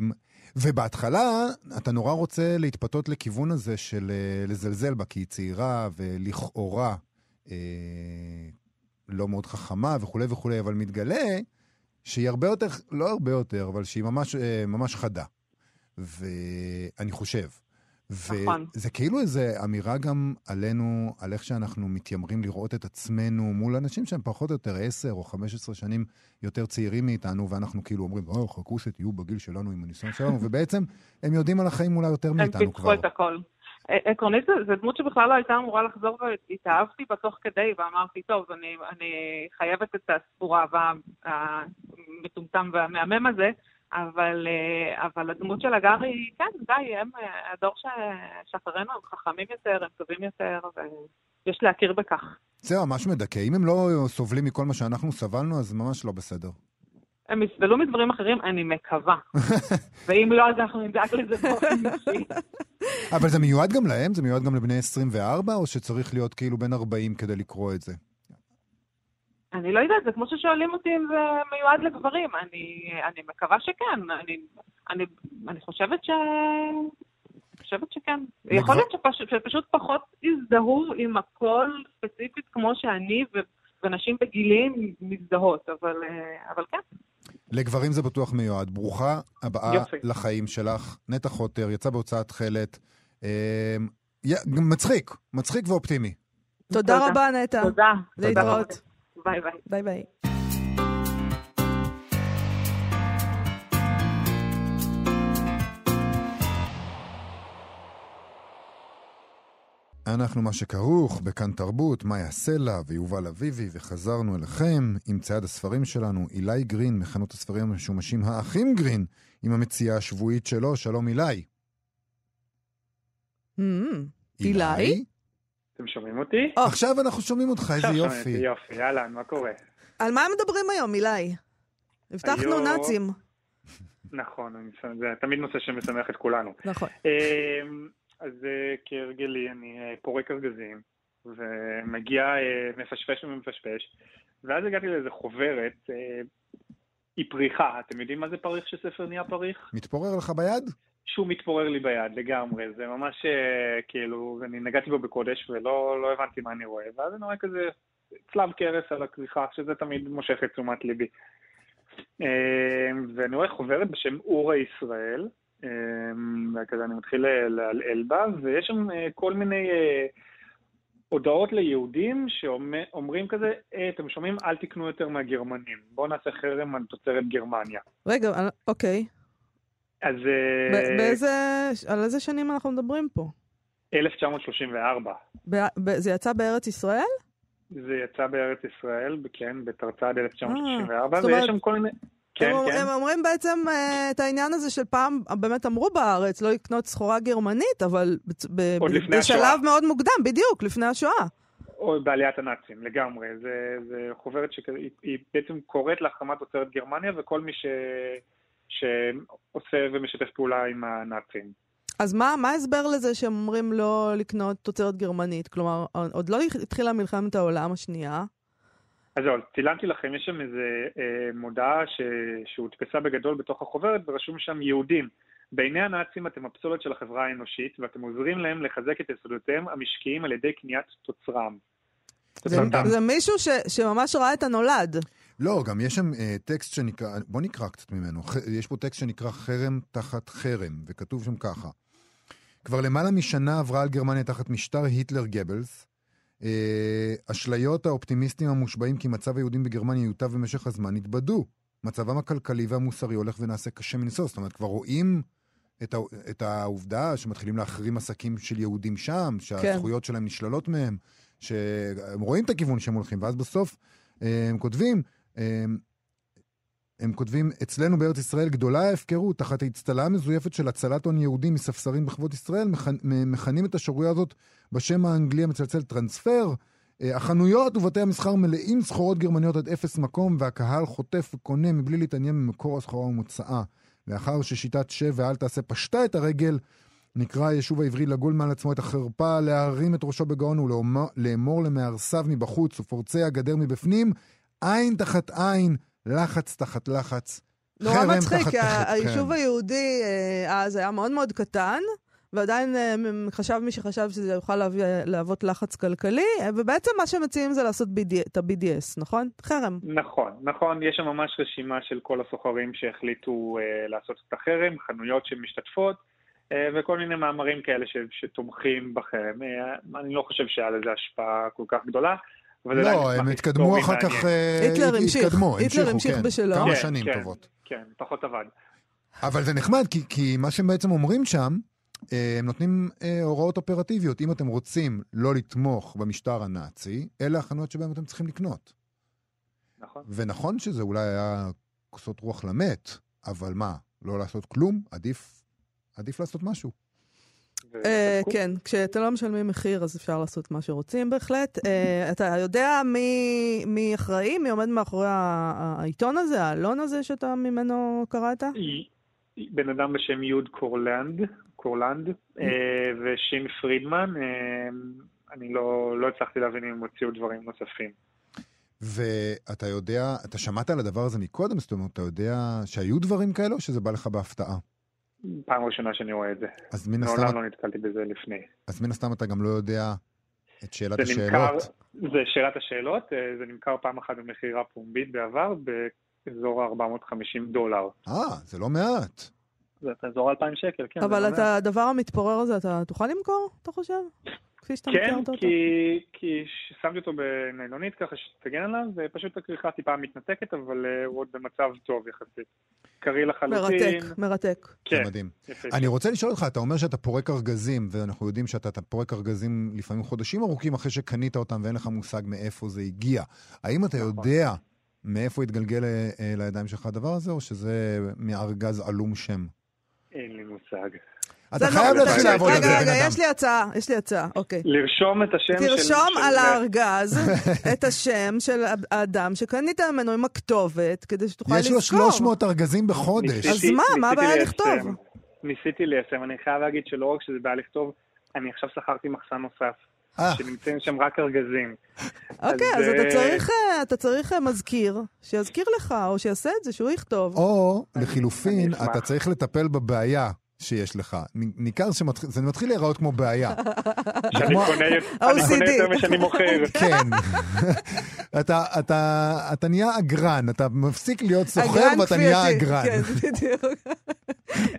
ובהתחלה אתה נורא רוצה להתפתות לכיוון הזה של אה, לזלזל בה, כי היא צעירה ולכאורה אה, לא מאוד חכמה וכולי וכולי, אבל מתגלה שהיא הרבה יותר, לא הרבה יותר, אבל שהיא ממש, אה, ממש חדה. ואני חושב. נכון. וזה כאילו איזו אמירה גם עלינו, על איך שאנחנו מתיימרים לראות את עצמנו מול אנשים שהם פחות או יותר 10 או 15 שנים יותר צעירים מאיתנו, ואנחנו כאילו אומרים, או, חכו שתהיו בגיל שלנו עם הניסיון שלנו, <laughs> ובעצם הם יודעים על החיים אולי יותר הם מאיתנו כבר. פיתחו את הכל. ע- עקרונית זו- דמות שבכלל לא הייתה אמורה לחזור והתאהבתי בה תוך כדי ואמרתי, טוב, אני, אני חייבת את הסיפור האהבה המטומטם והמהמם הזה, אבל, אה, אבל הדמות של הגר היא, כן, די, הם, אה, הדור שאחרינו הם חכמים יותר, הם טובים יותר, ויש להכיר בכך. זה ממש מדכא. אם הם לא סובלים מכל מה שאנחנו סבלנו, אז ממש לא בסדר. הם יסבלו מדברים אחרים, אני מקווה. <laughs> ואם לא, אז אנחנו נדאג לזה באופן אישי. <laughs> אבל זה מיועד גם להם? זה מיועד גם לבני 24, או שצריך להיות כאילו בן 40 כדי לקרוא את זה? אני לא יודעת, זה כמו ששואלים אותי אם זה מיועד לגברים. אני, אני מקווה שכן. אני, אני, אני חושבת ש... חושבת שכן. יכול להיות שפש, שפשוט פחות הזדהו עם הכל ספציפית כמו שאני ו, ונשים בגילים מזדהות, אבל, אה, אבל כן. לגברים זה בטוח מיועד. ברוכה הבאה יופי. לחיים שלך. נטע חוטר, יצא בהוצאת תכלת. י- מצחיק, מצחיק ואופטימי. תודה תודה. רבה, נטע. תודה. להתראות. ביי ביי. ביי ביי. אנחנו מה שכרוך בכאן תרבות, מאיה סלע ויובל אביבי, וחזרנו אליכם עם צייד הספרים שלנו, אילי גרין, מחנות הספרים המשומשים האחים גרין, עם המציאה השבועית שלו, שלום אילי. Mm, אילי? אתם שומעים אותי? או. עכשיו אנחנו שומעים אותך, איזה עכשיו יופי. שומעים אותי, יופי, אהלן, מה קורה? על מה מדברים היום, אילי? הבטחנו נאצים. נכון, זה תמיד נושא שמשמח את כולנו. נכון. אז אה, כהרגלי, אני אה, פורק ארגזים, ומגיע אה, מפשפש ומפשפש, ואז הגעתי לאיזה חוברת, היא פריחה. אתם יודעים מה זה פריך שספר נהיה פריך? מתפורר לך ביד? שהוא מתפורר לי ביד לגמרי, זה ממש כאילו, אני נגעתי בו בקודש ולא לא הבנתי מה אני רואה, ואז אני רואה כזה צלב קרס על הכריכה, שזה תמיד מושך את תשומת ליבי. ואני רואה חוברת בשם אורה ישראל, וכזה אני מתחיל לעלעל בה, ויש שם אה, כל מיני אה, הודעות ליהודים שאומרים כזה, "אה, אתם שומעים? אל תקנו יותר מהגרמנים, בואו נעשה חרם על תוצרת גרמניה. רגע, אוקיי. אז... באיזה... על איזה שנים אנחנו מדברים פה? 1934. ב- ב- זה יצא בארץ ישראל? זה יצא בארץ ישראל, כן, בתרצ"ד 1964, אה, זאת ויש אומרת- שם כל מיני... כן, הם, כן. הם אומרים בעצם אה, את העניין הזה של פעם, באמת אמרו בארץ, לא לקנות סחורה גרמנית, אבל ב- ב- בשלב. מאוד מוקדם, בדיוק, לפני השואה. או בעליית הנאצים, לגמרי. זה, זה חוברת שהיא היא בעצם קוראת להחרמת תוצרת גרמניה וכל מי ש, שעושה ומשתף פעולה עם הנאצים. אז מה, מה ההסבר לזה שהם אומרים לא לקנות תוצרת גרמנית? כלומר, עוד לא התחילה מלחמת העולם השנייה. אז זהו, אז צילמתי לכם, יש שם איזה אה, מודעה ש... שהודפסה בגדול בתוך החוברת ורשום שם יהודים. בעיני הנאצים אתם הפסולת של החברה האנושית ואתם עוזרים להם לחזק את יסודותיהם המשקיים על ידי קניית תוצרם. זה. זה מישהו ש, שממש ראה את הנולד. לא, גם יש שם אה, טקסט שנקרא, בוא נקרא קצת ממנו. ח, יש פה טקסט שנקרא חרם תחת חרם, וכתוב שם ככה: כבר למעלה משנה עברה על גרמניה תחת משטר היטלר גבלס. אה, אשליות האופטימיסטים המושבעים כי מצב היהודים בגרמניה יוטב במשך הזמן התבדו. מצבם הכלכלי והמוסרי הולך ונעשה קשה מנשוא. זאת אומרת, כבר רואים את, ה, את העובדה שמתחילים להחרים עסקים של יהודים שם, שהזכויות שלהם נשללות מהם, שהם רואים את הכיוון שהם הולכים, ואז בסוף אה, הם כותבים, אה, הם כותבים, אצלנו בארץ ישראל גדולה ההפקרות, תחת האצטלה המזויפת של הצלת הון יהודי מספסרים בכבוד ישראל, מכ- מכנים את השערורייה הזאת בשם האנגלי המצלצל טרנספר. אה, החנויות ובתי המסחר מלאים סחורות גרמניות עד אפס מקום, והקהל חוטף וקונה מבלי להתעניין במקור הסחורה ומוצאה. לאחר ששיטת שב ואל תעשה פשטה את הרגל, נקרא היישוב העברי לגול מעל עצמו את החרפה, להרים את ראשו בגאון ולאמור למהרסיו מבחוץ ופורצי הגדר מבפנים, עין תחת עין, לחץ תחת לחץ. נורא חרם מצחיק, תחת כי חרם. היישוב היהודי אה, אז היה מאוד מאוד קטן, ועדיין אה, חשב מי שחשב שזה יוכל להביא- להוות לחץ כלכלי, אה, ובעצם מה שמציעים זה לעשות BD, את ה-BDS, נכון? חרם. נכון, נכון, יש שם ממש רשימה של כל הסוחרים שהחליטו אה, לעשות את החרם, חנויות שמשתתפות, אה, וכל מיני מאמרים כאלה ש, שתומכים בחרם. אה, אני לא חושב שהיה לזה השפעה כל כך גדולה. לא, הם התקדמו אחר. כך, אה, היטלר המשיך. התקדמו, היטלר המשיכו, המשיך כן, בשלו. כמה כן, שנים כן. טובות. כן, פחות עבד. אבל זה נחמד, כי, כי מה שהם בעצם אומרים שם, אה, הם נותנים אה, הוראות אופרטיביות. אם אתם רוצים לא לתמוך במשטר הנאצי, אלה החנויות שבהן אתם צריכים לקנות. נכון. ונכון שזה אולי היה כוסות רוח למת, אבל מה, לא לעשות כלום? עדיף, עדיף לעשות משהו. אה. כן, כשאתם לא משלמים מחיר אז אפשר לעשות מה שרוצים בהחלט. אה, אתה יודע מי, אחראי? מי עומד מאחורי העיתון הזה, העלון הזה שאתה ממנו קראת? בן אדם בשם יוד קורלנד, קורלנד, אה, ושין פרידמן, אני לא, לא הצלחתי להבין אם הם הוציאו דברים נוספים. ואתה יודע, אתה שמעת על הדבר הזה מקודם? זאת אומרת, אתה יודע שהיו דברים כאלו, או שזה בא לך בהפתעה? פעם ראשונה שאני רואה את זה. אז מן הסתם, מעולם לא נתקלתי בזה לפני. אז מן הסתם אתה גם לא יודע את שאלת זה נמכר, השאלות. זה שאלת השאלות, אה, זה נמכר פעם אחת במכירה פומבית בעבר, באזור ה-450 דולר. אה, זה לא מעט. זה אזור 2,000 שקל, כן. אבל לא את. הדבר המתפורר הזה אתה תוכל למכור, אתה חושב? כפי שאתה כן, מכרת אותו? כי, כי שמתי אותו בניילונית ככה שתגן עליו, ופשוט הכריכה טיפה מתנתקת, אבל אה, הוא עוד במצב טוב יחסית. קריא לחלוטין. מרתק, מרתק. כן, זה מדהים. יפה. אני רוצה לשאול אותך, אתה אומר שאתה פורק ארגזים, ואנחנו יודעים שאתה אתה פורק ארגזים לפעמים חודשים ארוכים אחרי שקנית אותם ואין לך מושג מאיפה זה הגיע. האם אתה נכון. יודע מאיפה התגלגל אה, לידיים שלך הדבר הזה, או שזה מארגז עלום שם? אין לי מושג. אתה זה חייב להתחיל לעבוד על רגע, זה, רגע, בן אדם. יש לי הצעה, יש לי הצעה, אוקיי. לרשום את השם של... תרשום על הארגז <laughs> את השם של האדם שקנית ממנו עם הכתובת, כדי שתוכל יש לו לזכור. 300 ארגזים בחודש. אז מה, מה הבעיה. לכתוב? ניסיתי ליישם, אני חייב להגיד שלא רק שזה בעיה לכתוב, אני עכשיו שכרתי מחסן נוסף, אה, שנמצאים שם רק ארגזים. אוקיי, אז, אתה אה, צריך, אה, אתה צריך מזכיר, שיזכיר לך, או שיעשה את זה, שהוא יכתוב. או לחילופין. אתה צריך לטפל בבעיה שיש לך. ניכר שזה מתחיל להיראות כמו בעיה. <laughs> שאני קונה אני OCD. קונה יותר משאני מוכר. <laughs> כן. <laughs> אתה, אתה, אתה נהיה אגרן, אתה מפסיק להיות סוחר ואתה נהיה. אגרן. כן, בדיוק.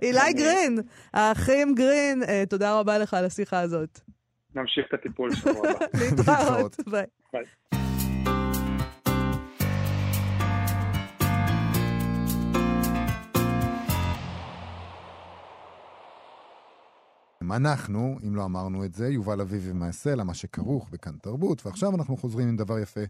אילי גרין, האחים גרין, אה, תודה רבה לך על השיחה הזאת. נמשיך את הטיפול שבוע הבא. להתראות. ביי. אנחנו, אם לא אמרנו את זה, יובל אביבי מהסלע, מה שכרוך בכאן תרבות, ועכשיו אנחנו חוזרים עם דבר יפה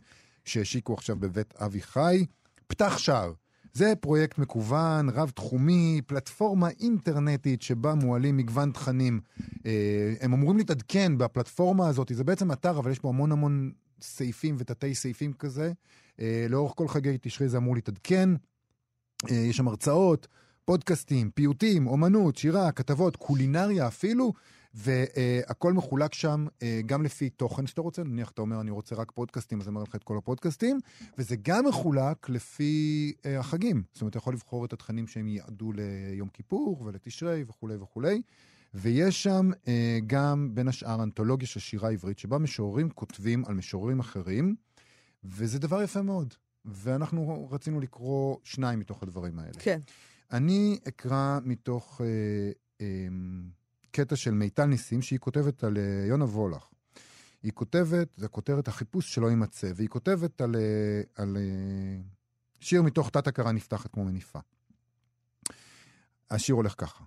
שהשיקו עכשיו בבית אבי חי. פתח שער, זה פרויקט מקוון, רב-תחומי, פלטפורמה אינטרנטית שבה מועלים מגוון תכנים. אה, הם אמורים להתעדכן בפלטפורמה הזאת, זה בעצם אתר, אבל יש בו המון המון סעיפים ותתי סעיפים כזה. אה, לאורך כל חגי תשרי זה אמור להתעדכן. אה, יש שם הרצאות, פודקאסטים, פיוטים, אומנות, שירה, כתבות, קולינריה אפילו, והכל מחולק שם אה, גם לפי תוכן שאתה רוצה. נניח אתה אומר, אני רוצה רק פודקאסטים, אז אני אומר לך את כל הפודקאסטים, וזה גם מחולק לפי אה, החגים. זאת אומרת, אתה יכול לבחור את התכנים שהם ייעדו ליום כיפור ולתשרי וכולי וכולי. ויש שם אה, גם, בין השאר, אנתולוגיה של שירה עברית, שבה משוררים כותבים על משוררים אחרים, וזה דבר יפה מאוד. ואנחנו רצינו לקרוא שניים מתוך הדברים האלה. כן. אני אקרא מתוך אה, אה, קטע של מיטל ניסים, שהיא כותבת על אה, יונה וולך. היא כותבת, זה כותרת החיפוש שלא יימצא, והיא כותבת על, אה, על אה, שיר מתוך תת-הכרה נפתחת כמו מניפה. השיר הולך ככה: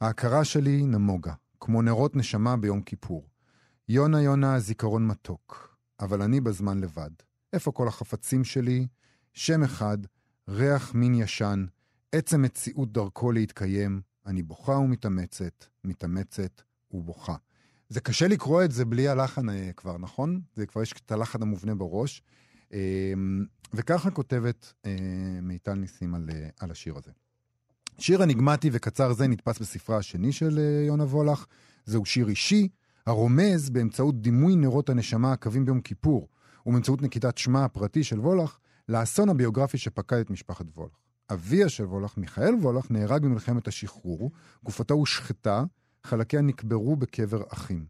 ההכרה שלי נמוגה, כמו נרות נשמה ביום כיפור. יונה יונה זיכרון מתוק, אבל אני בזמן לבד. איפה כל החפצים שלי? שם אחד, ריח מין ישן, עצם מציאות דרכו להתקיים, אני בוכה ומתאמצת, מתאמצת ובוכה. זה קשה לקרוא את זה בלי הלחן אה, כבר, נכון? זה כבר יש את הלחן המובנה בראש. אה, וככה כותבת אה, מיטל ניסים על, אה, על השיר הזה. שיר אניגמטי וקצר זה נתפס בספרה השני של יונה וולך. זהו שיר אישי, הרומז באמצעות דימוי נרות הנשמה הקווים ביום כיפור, ובאמצעות נקיטת שמה הפרטי של וולך, לאסון הביוגרפי שפקד את משפחת וולך. אביה של וולך, מיכאל וולך, נהרג במלחמת השחרור, גופתו הושחתה, חלקיה נקברו בקבר אחים.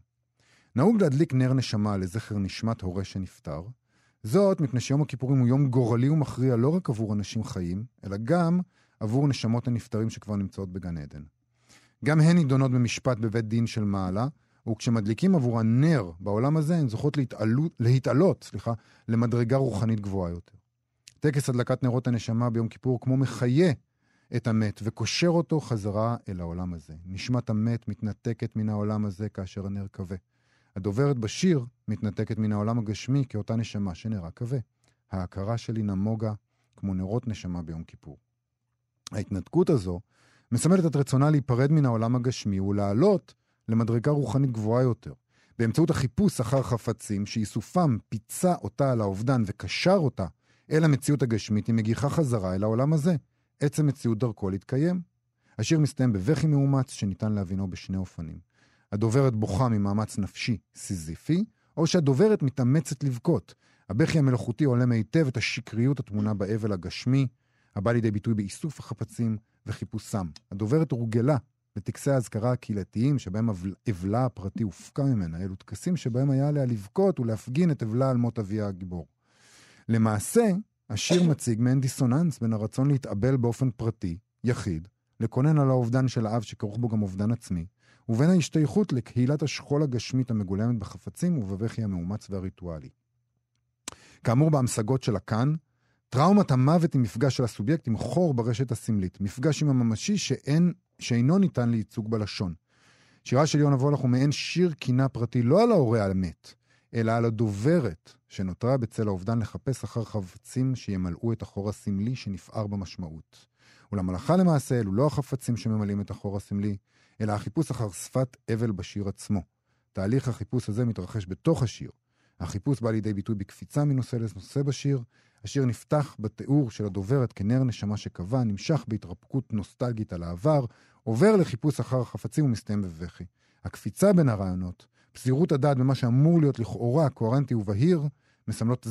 נהוג להדליק נר נשמה לזכר נשמת הורה שנפטר, זאת מפני שיום הכיפורים הוא יום גורלי ומכריע לא רק עבור אנשים חיים, אלא גם עבור נשמות הנפטרים שכבר נמצאות בגן עדן. גם הן נידונות במשפט בבית דין של מעלה, וכשמדליקים עבור הנר בעולם הזה, הן זוכות להתעלות, להתעלות סליחה, למדרגה רוחנית גבוהה יותר. טקס הדלקת נרות הנשמה ביום כיפור כמו מחיה את המת וקושר אותו חזרה אל העולם הזה. נשמת המת מתנתקת מן העולם הזה כאשר הנר כבה. הדוברת בשיר מתנתקת מן העולם הגשמי כאותה נשמה שנראה כבה. ההכרה שלי נמוגה כמו נרות נשמה ביום כיפור. ההתנתקות הזו מסמלת את רצונה להיפרד מן העולם הגשמי ולעלות למדרגה רוחנית גבוהה יותר. באמצעות החיפוש אחר חפצים, שאיסופם פיצה אותה על האובדן וקשר אותה אל המציאות הגשמית, היא מגיחה חזרה אל העולם הזה. עצם מציאות דרכו להתקיים. השיר מסתיים בבכי מאומץ שניתן להבינו בשני אופנים. הדוברת בוכה ממאמץ נפשי סיזיפי, או שהדוברת מתאמצת לבכות. הבכי המלאכותי עולם היטב את השקריות הטמונה באבל הגשמי, הבא לידי ביטוי באיסוף החפצים וחיפושם. הדוברת הורגלה לטקסי האזכרה הקהילתיים שבהם אבלה הפרטי הופקע ממנה, אלו טקסים שבהם היה עליה לבכות ולהפגין את אבלה על מות אביה הגיבור. למעשה, השיר מציג מעין דיסוננס בין הרצון להתאבל באופן פרטי, יחיד, לקונן על האובדן של האב שכרוך בו גם אובדן עצמי, ובין ההשתייכות לקהילת השכול הגשמית המגולמת בחפצים ובבכי המאומץ והריטואלי. כאמור בהמשגות של הכאן, טראומת המוות היא מפגש של הסובייקט עם חור ברשת הסמלית, מפגש עם הממשי שאין, שאינו ניתן לייצוג בלשון. שירה של יונה וולך הוא מעין שיר קינה פרטי לא על ההורה המת, אלא על הדוברת שנותרה בצל האובדן לחפש אחר חפצים שימלאו את החור הסמלי שנפער במשמעות. אולם הלכה למעשה אלו לא החפצים שממלאים את החור הסמלי, אלא החיפוש אחר שפת אבל בשיר עצמו. תהליך החיפוש הזה מתרחש בתוך השיר. החיפוש בא לידי ביטוי בקפיצה מנושא לנושא בשיר. השיר נפתח בתיאור של הדוברת כנר נשמה שקבע, נמשך בהתרפקות נוסטלגית על העבר, עובר לחיפוש אחר החפצים ומסתיים בבכי. הקפיצה בין הרעיונות, פזירות הדעת במה שאמור להיות לכאורה קוהרנטי ובהיר, מסמלות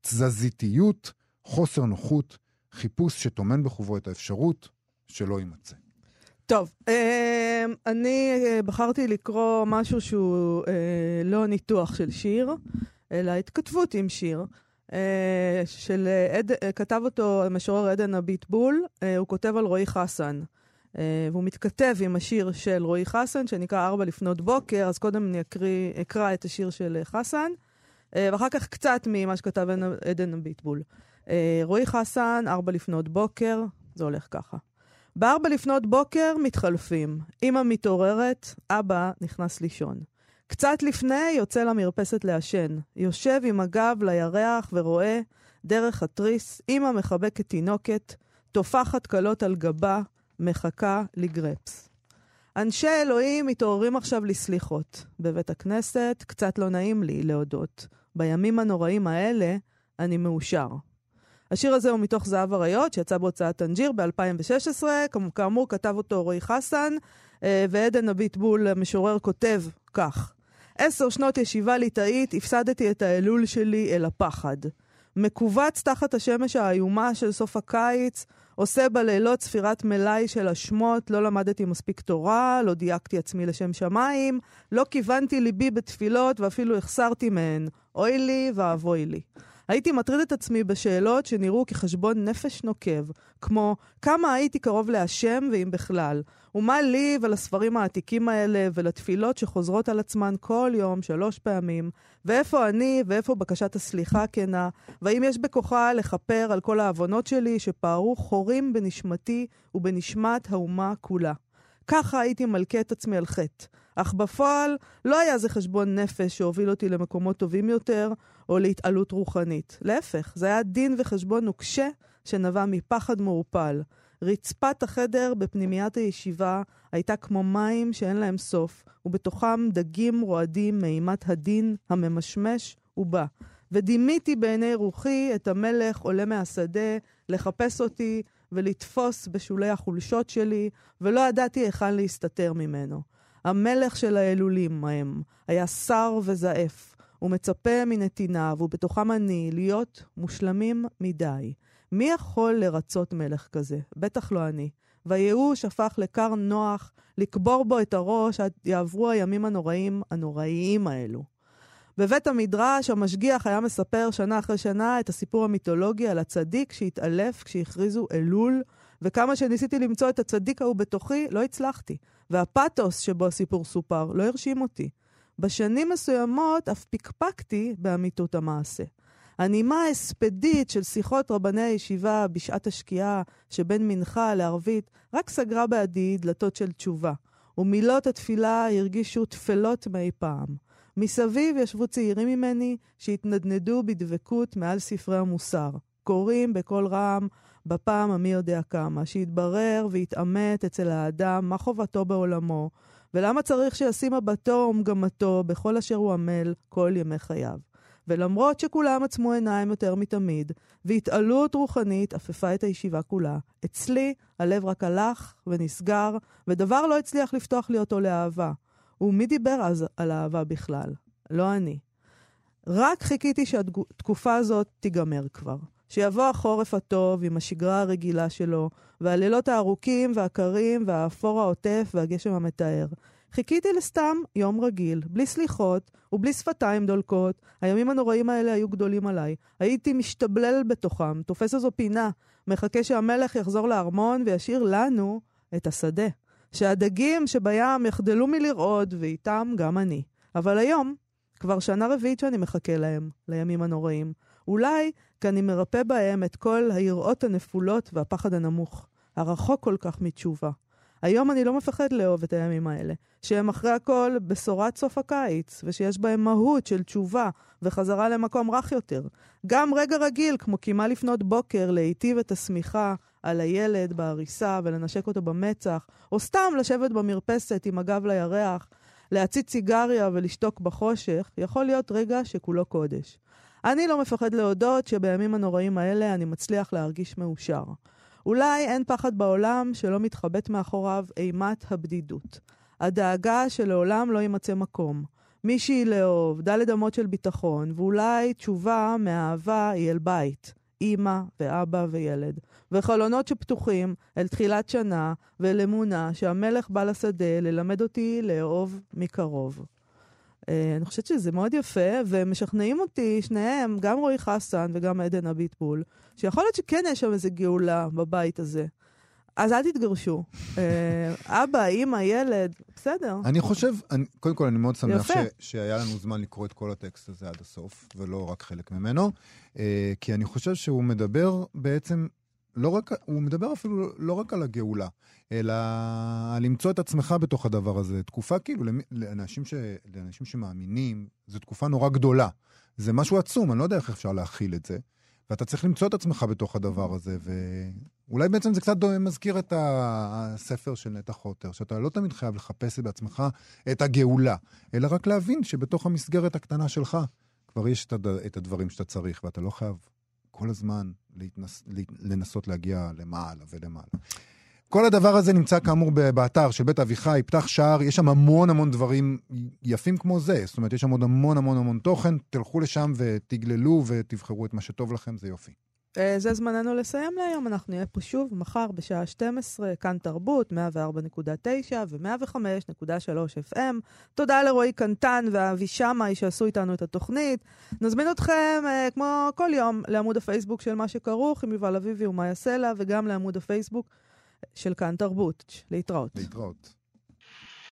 תזזיתיות, חוסר נוחות, חיפוש שטומן בחובו את האפשרות שלא יימצא. טוב, אה, אני אה, בחרתי לקרוא משהו שהוא אה, לא ניתוח של שיר, אלא התכתבות עם שיר. של עד, כתב אותו המשורר עדן הביטבול, הוא כותב על רועי חסן. והוא מתכתב עם השיר של רועי חסן, שנקרא ארבע לפנות בוקר, אז קודם אני אקריא, אקרא את השיר של חסן, ואחר כך קצת ממה שכתב עדן הביטבול. רועי חסן, ארבע לפנות בוקר, זה הולך ככה. בארבע לפנות בוקר מתחלפים. אמא מתעוררת, אבא נכנס לישון. קצת לפני יוצא למרפסת לעשן. יושב עם הגב לירח ורואה, דרך התריס, אמא מחבקת תינוקת, טופחת קלות על גבה, מחכה לגרפס. אנשי אלוהים מתעוררים עכשיו לסליחות. בבית הכנסת קצת לא נעים לי להודות. בימים הנוראים האלה אני מאושר. השיר הזה הוא מתוך זהב אריות, שיצא בהוצאת טנג'יר ב-2016. כאמור, כתב אותו רועי חסן, אה, ועדן אביטבול, המשורר, כותב כך: עשר שנות ישיבה ליטאית, הפסדתי את האלול שלי אל הפחד. מכווץ תחת השמש האיומה של סוף הקיץ, עושה בלילות ספירת מלאי של אשמות, לא למדתי מספיק תורה, לא דייקתי עצמי לשם שמיים, לא כיוונתי ליבי בתפילות ואפילו החסרתי מהן. אוי לי ואבוי לי. הייתי מטריד את עצמי בשאלות שנראו כחשבון נפש נוקב, כמו כמה הייתי קרוב להשם ואם בכלל, ומה לי ולספרים העתיקים האלה ולתפילות שחוזרות על עצמן כל יום שלוש פעמים, ואיפה אני ואיפה בקשת הסליחה הכנה, והאם יש בכוחה לכפר על כל העוונות שלי שפערו חורים בנשמתי ובנשמת האומה כולה. ככה הייתי מלכה את עצמי על חטא. אך בפועל לא היה זה חשבון נפש שהוביל אותי למקומות טובים יותר, או להתעלות רוחנית. להפך, זה היה דין וחשבון נוקשה שנבע מפחד מעורפל. רצפת החדר בפנימיית הישיבה הייתה כמו מים שאין להם סוף, ובתוכם דגים רועדים מאימת הדין הממשמש ובא. ודימיתי בעיני רוחי את המלך עולה מהשדה לחפש אותי ולתפוס בשולי החולשות שלי, ולא ידעתי היכן להסתתר ממנו. המלך של האלולים ההם היה שר וזעף, ומצפה מנתיניו, ובתוכם אני, להיות מושלמים מדי. מי יכול לרצות מלך כזה? בטח לא אני. והייאוש הפך לכר נוח לקבור בו את הראש עד יעברו הימים הנוראים, הנוראיים האלו. בבית המדרש המשגיח היה מספר שנה אחרי שנה את הסיפור המיתולוגי על הצדיק שהתעלף כשהכריזו אלול, וכמה שניסיתי למצוא את הצדיק ההוא בתוכי, לא הצלחתי. והפתוס שבו הסיפור סופר לא הרשים אותי. בשנים מסוימות אף פקפקתי באמיתות המעשה. הנימה ההספדית של שיחות רבני הישיבה בשעת השקיעה שבין מנחה לערבית רק סגרה בעדי דלתות של תשובה, ומילות התפילה הרגישו תפלות מאי פעם. מסביב ישבו צעירים ממני שהתנדנדו בדבקות מעל ספרי המוסר, קוראים בקול רם בפעם המי יודע כמה, שיתברר ויתעמת אצל האדם מה חובתו בעולמו, ולמה צריך שישים מבטו ומגמתו בכל אשר הוא עמל כל ימי חייו. ולמרות שכולם עצמו עיניים יותר מתמיד, והתעלות רוחנית עפפה את הישיבה כולה, אצלי הלב רק הלך ונסגר, ודבר לא הצליח לפתוח לי אותו לאהבה. ומי דיבר אז על אהבה בכלל? לא אני. רק חיכיתי שהתקופה הזאת תיגמר כבר. שיבוא החורף הטוב עם השגרה הרגילה שלו, והלילות הארוכים והקרים והאפור העוטף והגשם המטהר. חיכיתי לסתם יום רגיל, בלי סליחות ובלי שפתיים דולקות. הימים הנוראים האלה היו גדולים עליי. הייתי משתבלל בתוכם, תופס איזו פינה, מחכה שהמלך יחזור לארמון וישאיר לנו את השדה. שהדגים שבים יחדלו מלרעוד, ואיתם גם אני. אבל היום, כבר שנה רביעית שאני מחכה להם, לימים הנוראים. אולי כי אני מרפא בהם את כל היראות הנפולות והפחד הנמוך, הרחוק כל כך מתשובה. היום אני לא מפחד לאהוב את הימים האלה, שהם אחרי הכל בשורת סוף הקיץ, ושיש בהם מהות של תשובה וחזרה למקום רך יותר. גם רגע רגיל, כמו קימה לפנות בוקר, להיטיב את השמיכה על הילד בעריסה ולנשק אותו במצח, או סתם לשבת במרפסת עם הגב לירח, להציץ סיגריה ולשתוק בחושך, יכול להיות רגע שכולו קודש. אני לא מפחד להודות שבימים הנוראים האלה אני מצליח להרגיש מאושר. אולי אין פחד בעולם שלא מתחבאת מאחוריו אימת הבדידות. הדאגה שלעולם לא יימצא מקום. מישהי לאהוב, דלת אמות של ביטחון, ואולי תשובה מאהבה היא אל בית, אימא ואבא וילד. וחלונות שפתוחים אל תחילת שנה ואל אמונה שהמלך בא לשדה ללמד אותי לאהוב מקרוב. אה, אני חושבת שזה מאוד יפה, ומשכנעים אותי, שניהם, גם רועי חסן וגם עדן אביטבול, שיכול להיות שכן יש שם איזה גאולה בבית הזה. אז אל תתגרשו. אה, אבא, אימא, ילד, בסדר. אני חושב, אני, קודם כל, אני מאוד שמח ש, שהיה לנו זמן לקרוא את כל הטקסט הזה עד הסוף, ולא רק חלק ממנו, אה, כי אני חושב שהוא מדבר בעצם לא רק, הוא מדבר אפילו לא רק על הגאולה, אלא למצוא את עצמך בתוך הדבר הזה. תקופה כאילו, לאנשים, ש, לאנשים שמאמינים, זו תקופה נורא גדולה. זה משהו עצום, אני לא יודע איך אפשר להכיל את זה. ואתה צריך למצוא את עצמך בתוך הדבר הזה, ואולי בעצם זה קצת דומה- מזכיר את הספר של נטע חוטר, שאתה לא תמיד חייב לחפש בעצמך את הגאולה, אלא רק להבין שבתוך המסגרת הקטנה שלך כבר יש את, הד... את הדברים שאתה צריך, ואתה לא חייב כל הזמן להתנס... לנסות להגיע למעלה ולמעלה. כל הדבר הזה נמצא כאמור באתר של בית אביחי, פתח שער, יש שם המון המון דברים יפים כמו זה. זאת אומרת, יש שם עוד המון המון המון תוכן, תלכו לשם ותגללו ותבחרו את מה שטוב לכם, זה יופי. אה, זה זמננו לסיים להיום, אנחנו נהיה פה שוב מחר בשעה 12, כאן תרבות, 104.9 ו-105.3 FM. תודה לרועי קנטן ואבי שמאי שעשו איתנו את התוכנית. נזמין אתכם, אה, כמו כל יום, לעמוד הפייסבוק של מה שכרוך עם יובל אביבי ומאיה סלע, וגם לעמוד הפייסבוק של כאן תרבות. להתראות. להתראות.